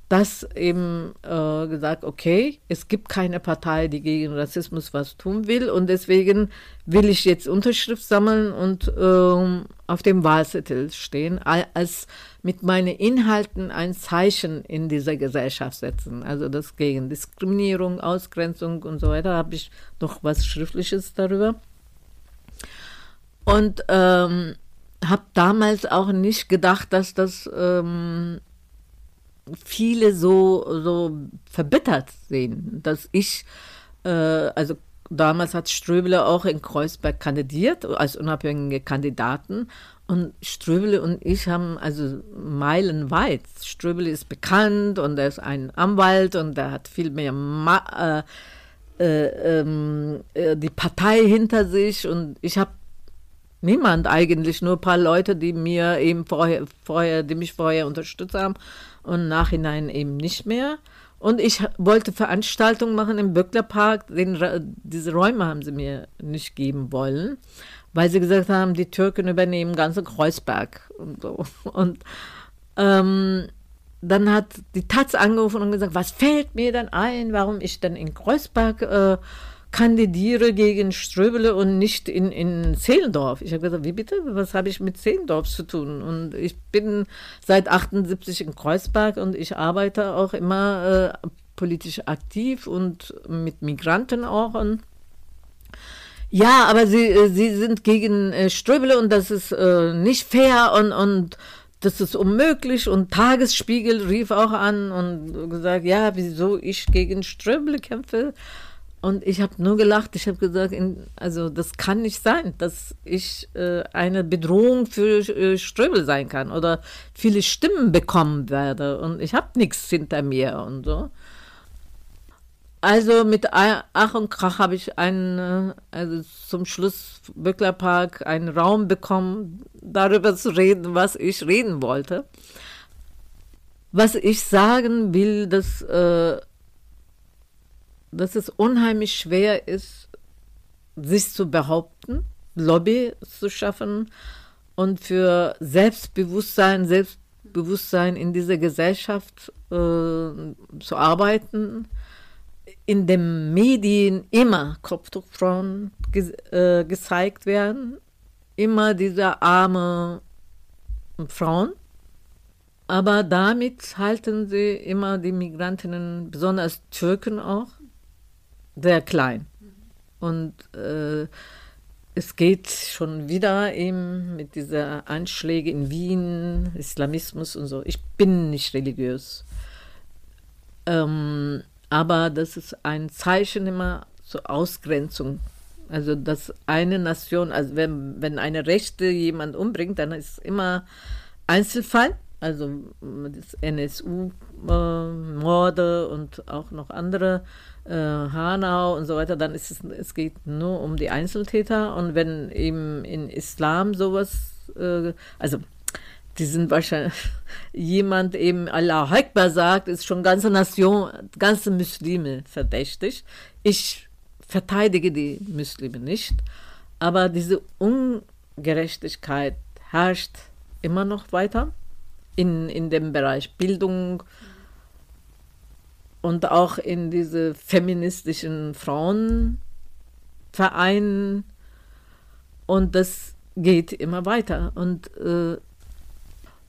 das eben äh, gesagt, okay, es gibt keine Partei, die gegen Rassismus was tun will und deswegen will ich jetzt Unterschrift sammeln und ähm, auf dem Wahlzettel stehen, als mit meinen Inhalten ein Zeichen in dieser Gesellschaft setzen. Also das gegen Diskriminierung, Ausgrenzung und so weiter, habe ich noch was Schriftliches darüber. Und ähm, habe damals auch nicht gedacht, dass das ähm, viele so, so verbittert sehen, dass ich, äh, also damals hat Ströbele auch in Kreuzberg kandidiert als unabhängige Kandidaten und Ströbele und ich haben also meilenweit. Ströbele ist bekannt und er ist ein Anwalt und er hat viel mehr Ma äh, äh, ähm, äh, die Partei hinter sich und ich habe niemand eigentlich, nur ein paar Leute, die mir eben vorher, vorher, die mich vorher unterstützt haben und nachhinein eben nicht mehr. Und ich wollte Veranstaltungen machen im Böcklerpark. Den, diese Räume haben sie mir nicht geben wollen, weil sie gesagt haben, die Türken übernehmen ganze Kreuzberg und so. [laughs] Und ähm, dann hat die Taz angerufen und gesagt, was fällt mir dann ein, warum ich dann in Kreuzberg äh, kandidiere gegen Ströbele und nicht in, in Zehlendorf. Ich habe gesagt, wie bitte? Was habe ich mit Zehlendorf zu tun? Und ich bin seit 78 in Kreuzberg und ich arbeite auch immer äh, politisch aktiv und mit Migranten auch. Und ja, aber sie, äh, sie sind gegen äh, Ströbele und das ist äh, nicht fair und, und das ist unmöglich. Und Tagesspiegel rief auch an und gesagt, ja, wieso ich gegen Ströbele kämpfe. Und ich habe nur gelacht. Ich habe gesagt, in, also das kann nicht sein, dass ich äh, eine Bedrohung für äh, Ströbel sein kann oder viele Stimmen bekommen werde. Und ich habe nichts hinter mir und so. Also mit Ach und Krach habe ich einen, also zum Schluss Böcklerpark einen Raum bekommen, darüber zu reden, was ich reden wollte. Was ich sagen will, dass äh, dass es unheimlich schwer ist, sich zu behaupten, Lobby zu schaffen und für Selbstbewusstsein, Selbstbewusstsein in dieser Gesellschaft äh, zu arbeiten, in den Medien immer Kopftuchfrauen ge äh, gezeigt werden, immer diese arme Frauen. Aber damit halten sie immer die Migrantinnen, besonders Türken auch, sehr klein. Und äh, es geht schon wieder eben mit dieser Anschläge in Wien, Islamismus und so. Ich bin nicht religiös. Ähm, aber das ist ein Zeichen immer zur Ausgrenzung. Also, dass eine Nation, also wenn, wenn eine Rechte jemand umbringt, dann ist es immer Einzelfall. Also das NSU-Morde äh, und auch noch andere äh, Hanau und so weiter, dann ist es, es geht nur um die Einzeltäter und wenn eben in Islam sowas, äh, also die sind wahrscheinlich, [laughs] jemand eben Allah Akbar sagt, ist schon ganze Nation, ganze Muslime verdächtig. Ich verteidige die Muslime nicht, aber diese Ungerechtigkeit herrscht immer noch weiter in, in dem Bereich Bildung, und auch in diese feministischen Frauenvereinen. Und das geht immer weiter. Und äh,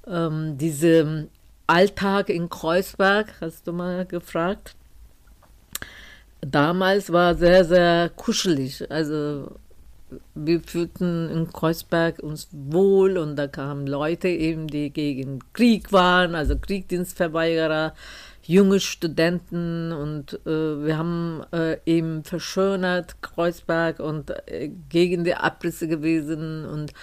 ähm, diese Alltag in Kreuzberg, hast du mal gefragt, damals war sehr, sehr kuschelig. Also wir fühlten in Kreuzberg uns wohl und da kamen Leute eben, die gegen Krieg waren, also Kriegsdienstverweigerer, junge Studenten und äh, wir haben äh, eben verschönert Kreuzberg und äh, gegen die Abrisse gewesen und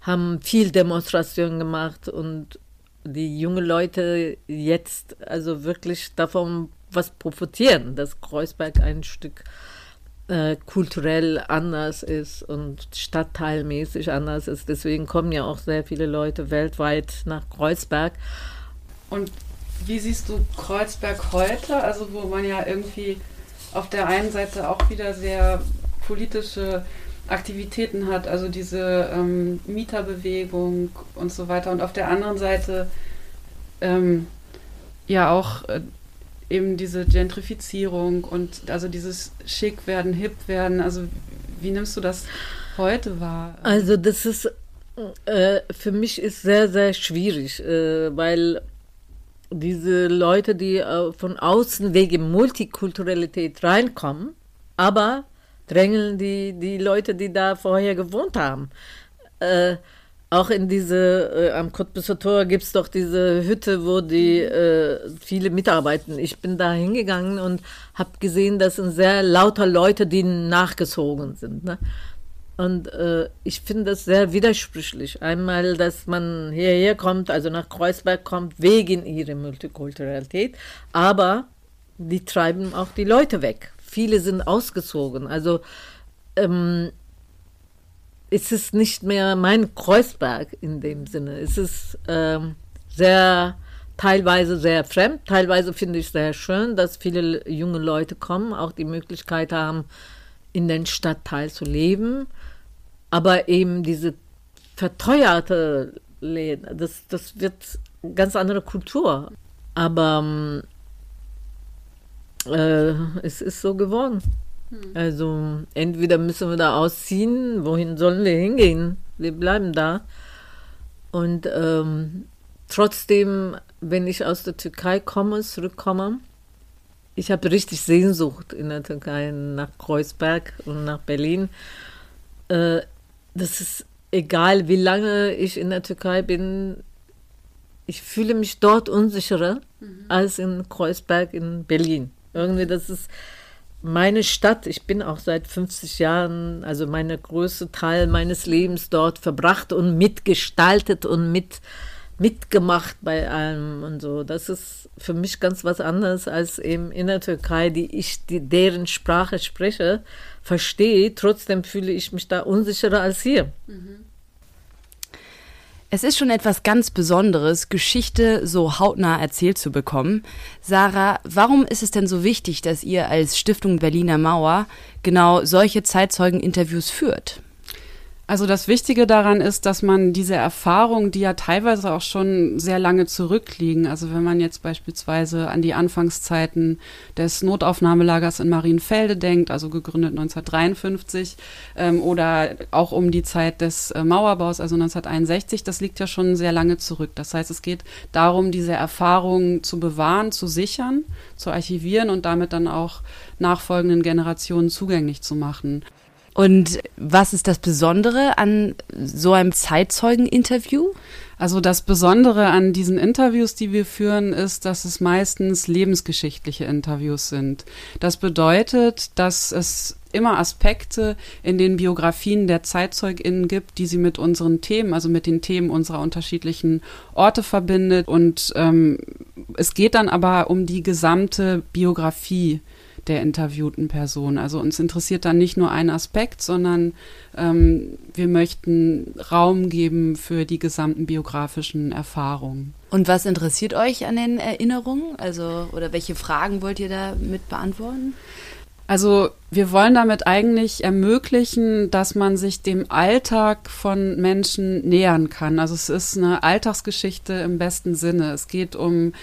haben viel Demonstrationen gemacht und die jungen Leute jetzt also wirklich davon was profitieren, dass Kreuzberg ein Stück äh, kulturell anders ist und stadtteilmäßig anders ist. Deswegen kommen ja auch sehr viele Leute weltweit nach Kreuzberg. Und wie siehst du Kreuzberg heute? Also wo man ja irgendwie auf der einen Seite auch wieder sehr politische Aktivitäten hat, also diese ähm, Mieterbewegung und so weiter. Und auf der anderen Seite ähm, ja auch äh, eben diese Gentrifizierung und also dieses schick werden, hip werden. Also wie nimmst du das heute wahr? Also das ist äh, für mich ist sehr, sehr schwierig, äh, weil diese Leute, die äh, von außen wegen Multikulturalität reinkommen, aber drängeln die, die Leute, die da vorher gewohnt haben. Äh, auch in diese, äh, am Cottbusser Tor gibt es doch diese Hütte, wo die äh, viele mitarbeiten. Ich bin da hingegangen und habe gesehen, das sind sehr lauter Leute, die nachgezogen sind. Ne? Und äh, ich finde das sehr widersprüchlich. Einmal, dass man hierher kommt, also nach Kreuzberg kommt, wegen ihrer Multikulturalität, aber die treiben auch die Leute weg. Viele sind ausgezogen. Also ähm, es ist nicht mehr mein Kreuzberg in dem Sinne. Es ist ähm, sehr, teilweise sehr fremd, teilweise finde ich sehr schön, dass viele junge Leute kommen, auch die Möglichkeit haben, in den Stadtteil zu leben. Aber eben diese verteuerte Läden, das, das wird eine ganz andere Kultur. Aber ähm, äh, es ist so geworden. Hm. Also entweder müssen wir da ausziehen, wohin sollen wir hingehen? Wir bleiben da. Und ähm, trotzdem, wenn ich aus der Türkei komme, zurückkomme, ich habe richtig Sehnsucht in der Türkei nach Kreuzberg und nach Berlin. Äh, das ist egal, wie lange ich in der Türkei bin, ich fühle mich dort unsicherer mhm. als in Kreuzberg in Berlin. Irgendwie, das ist meine Stadt. Ich bin auch seit 50 Jahren, also meine größte Teil meines Lebens dort verbracht und mitgestaltet und mit, mitgemacht bei allem und so. Das ist für mich ganz was anderes als eben in der Türkei, die ich, die, deren Sprache spreche, verstehe. Trotzdem fühle ich mich da unsicherer als hier. Mhm. Es ist schon etwas ganz Besonderes, Geschichte so hautnah erzählt zu bekommen. Sarah, warum ist es denn so wichtig, dass ihr als Stiftung Berliner Mauer genau solche Zeitzeugeninterviews führt? Also das Wichtige daran ist, dass man diese Erfahrungen, die ja teilweise auch schon sehr lange zurückliegen, also wenn man jetzt beispielsweise an die Anfangszeiten des Notaufnahmelagers in Marienfelde denkt, also gegründet 1953, ähm, oder auch um die Zeit des äh, Mauerbaus, also 1961, das liegt ja schon sehr lange zurück. Das heißt, es geht darum, diese Erfahrungen zu bewahren, zu sichern, zu archivieren und damit dann auch nachfolgenden Generationen zugänglich zu machen. Und was ist das Besondere an so einem Zeitzeugeninterview? Also das Besondere an diesen Interviews, die wir führen, ist, dass es meistens lebensgeschichtliche Interviews sind. Das bedeutet, dass es immer Aspekte in den Biografien der ZeitzeugInnen gibt, die sie mit unseren Themen, also mit den Themen unserer unterschiedlichen Orte verbindet. Und ähm, es geht dann aber um die gesamte Biografie der interviewten Person. Also uns interessiert dann nicht nur ein Aspekt, sondern ähm, wir möchten Raum geben für die gesamten biografischen Erfahrungen. Und was interessiert euch an den Erinnerungen? Also, oder welche Fragen wollt ihr da mit beantworten? Also wir wollen damit eigentlich ermöglichen, dass man sich dem Alltag von Menschen nähern kann. Also es ist eine Alltagsgeschichte im besten Sinne. Es geht um,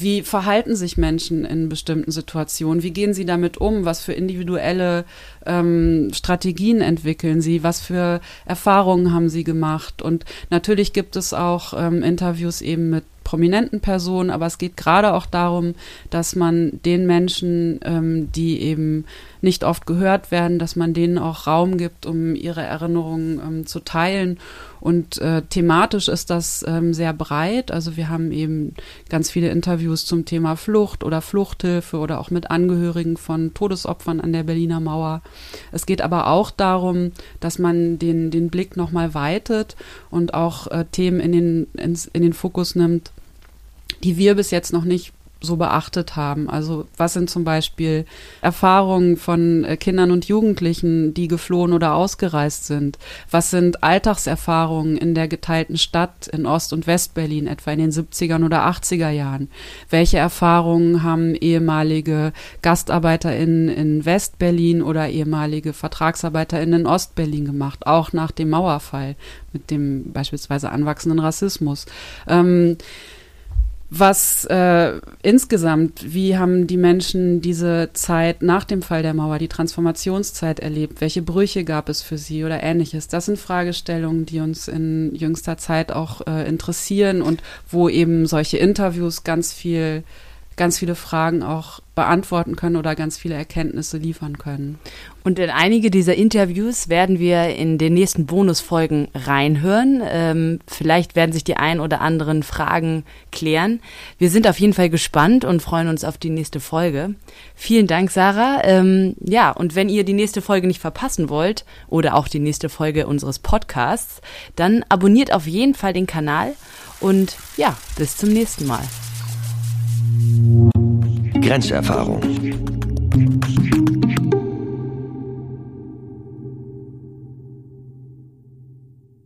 wie verhalten sich Menschen in bestimmten Situationen, wie gehen sie damit um, was für individuelle ähm, Strategien entwickeln sie, was für Erfahrungen haben sie gemacht. Und natürlich gibt es auch ähm, Interviews eben mit prominenten Personen, aber es geht gerade auch darum, dass man den Menschen, ähm, die eben nicht oft gehört werden, dass man denen auch Raum gibt, um ihre Erinnerungen ähm, zu teilen. Und äh, thematisch ist das ähm, sehr breit. Also wir haben eben ganz viele Interviews zum Thema Flucht oder Fluchthilfe oder auch mit Angehörigen von Todesopfern an der Berliner Mauer. Es geht aber auch darum, dass man den, den Blick nochmal weitet und auch äh, Themen in den, ins, in den Fokus nimmt, die wir bis jetzt noch nicht so beachtet haben. Also was sind zum Beispiel Erfahrungen von äh, Kindern und Jugendlichen, die geflohen oder ausgereist sind? Was sind Alltagserfahrungen in der geteilten Stadt in Ost- und Westberlin, etwa in den 70er oder 80er Jahren? Welche Erfahrungen haben ehemalige GastarbeiterInnen in Westberlin oder ehemalige VertragsarbeiterInnen in Ostberlin gemacht, auch nach dem Mauerfall mit dem beispielsweise anwachsenden Rassismus? Ähm, was äh, insgesamt, wie haben die Menschen diese Zeit nach dem Fall der Mauer, die Transformationszeit erlebt? Welche Brüche gab es für sie oder ähnliches? Das sind Fragestellungen, die uns in jüngster Zeit auch äh, interessieren und wo eben solche Interviews ganz viel ganz viele Fragen auch beantworten können oder ganz viele Erkenntnisse liefern können. Und in einige dieser Interviews werden wir in den nächsten Bonusfolgen reinhören. Ähm, vielleicht werden sich die ein oder anderen Fragen klären. Wir sind auf jeden Fall gespannt und freuen uns auf die nächste Folge. Vielen Dank, Sarah. Ähm, ja, und wenn ihr die nächste Folge nicht verpassen wollt oder auch die nächste Folge unseres Podcasts, dann abonniert auf jeden Fall den Kanal und ja, bis zum nächsten Mal. Grenzerfahrung.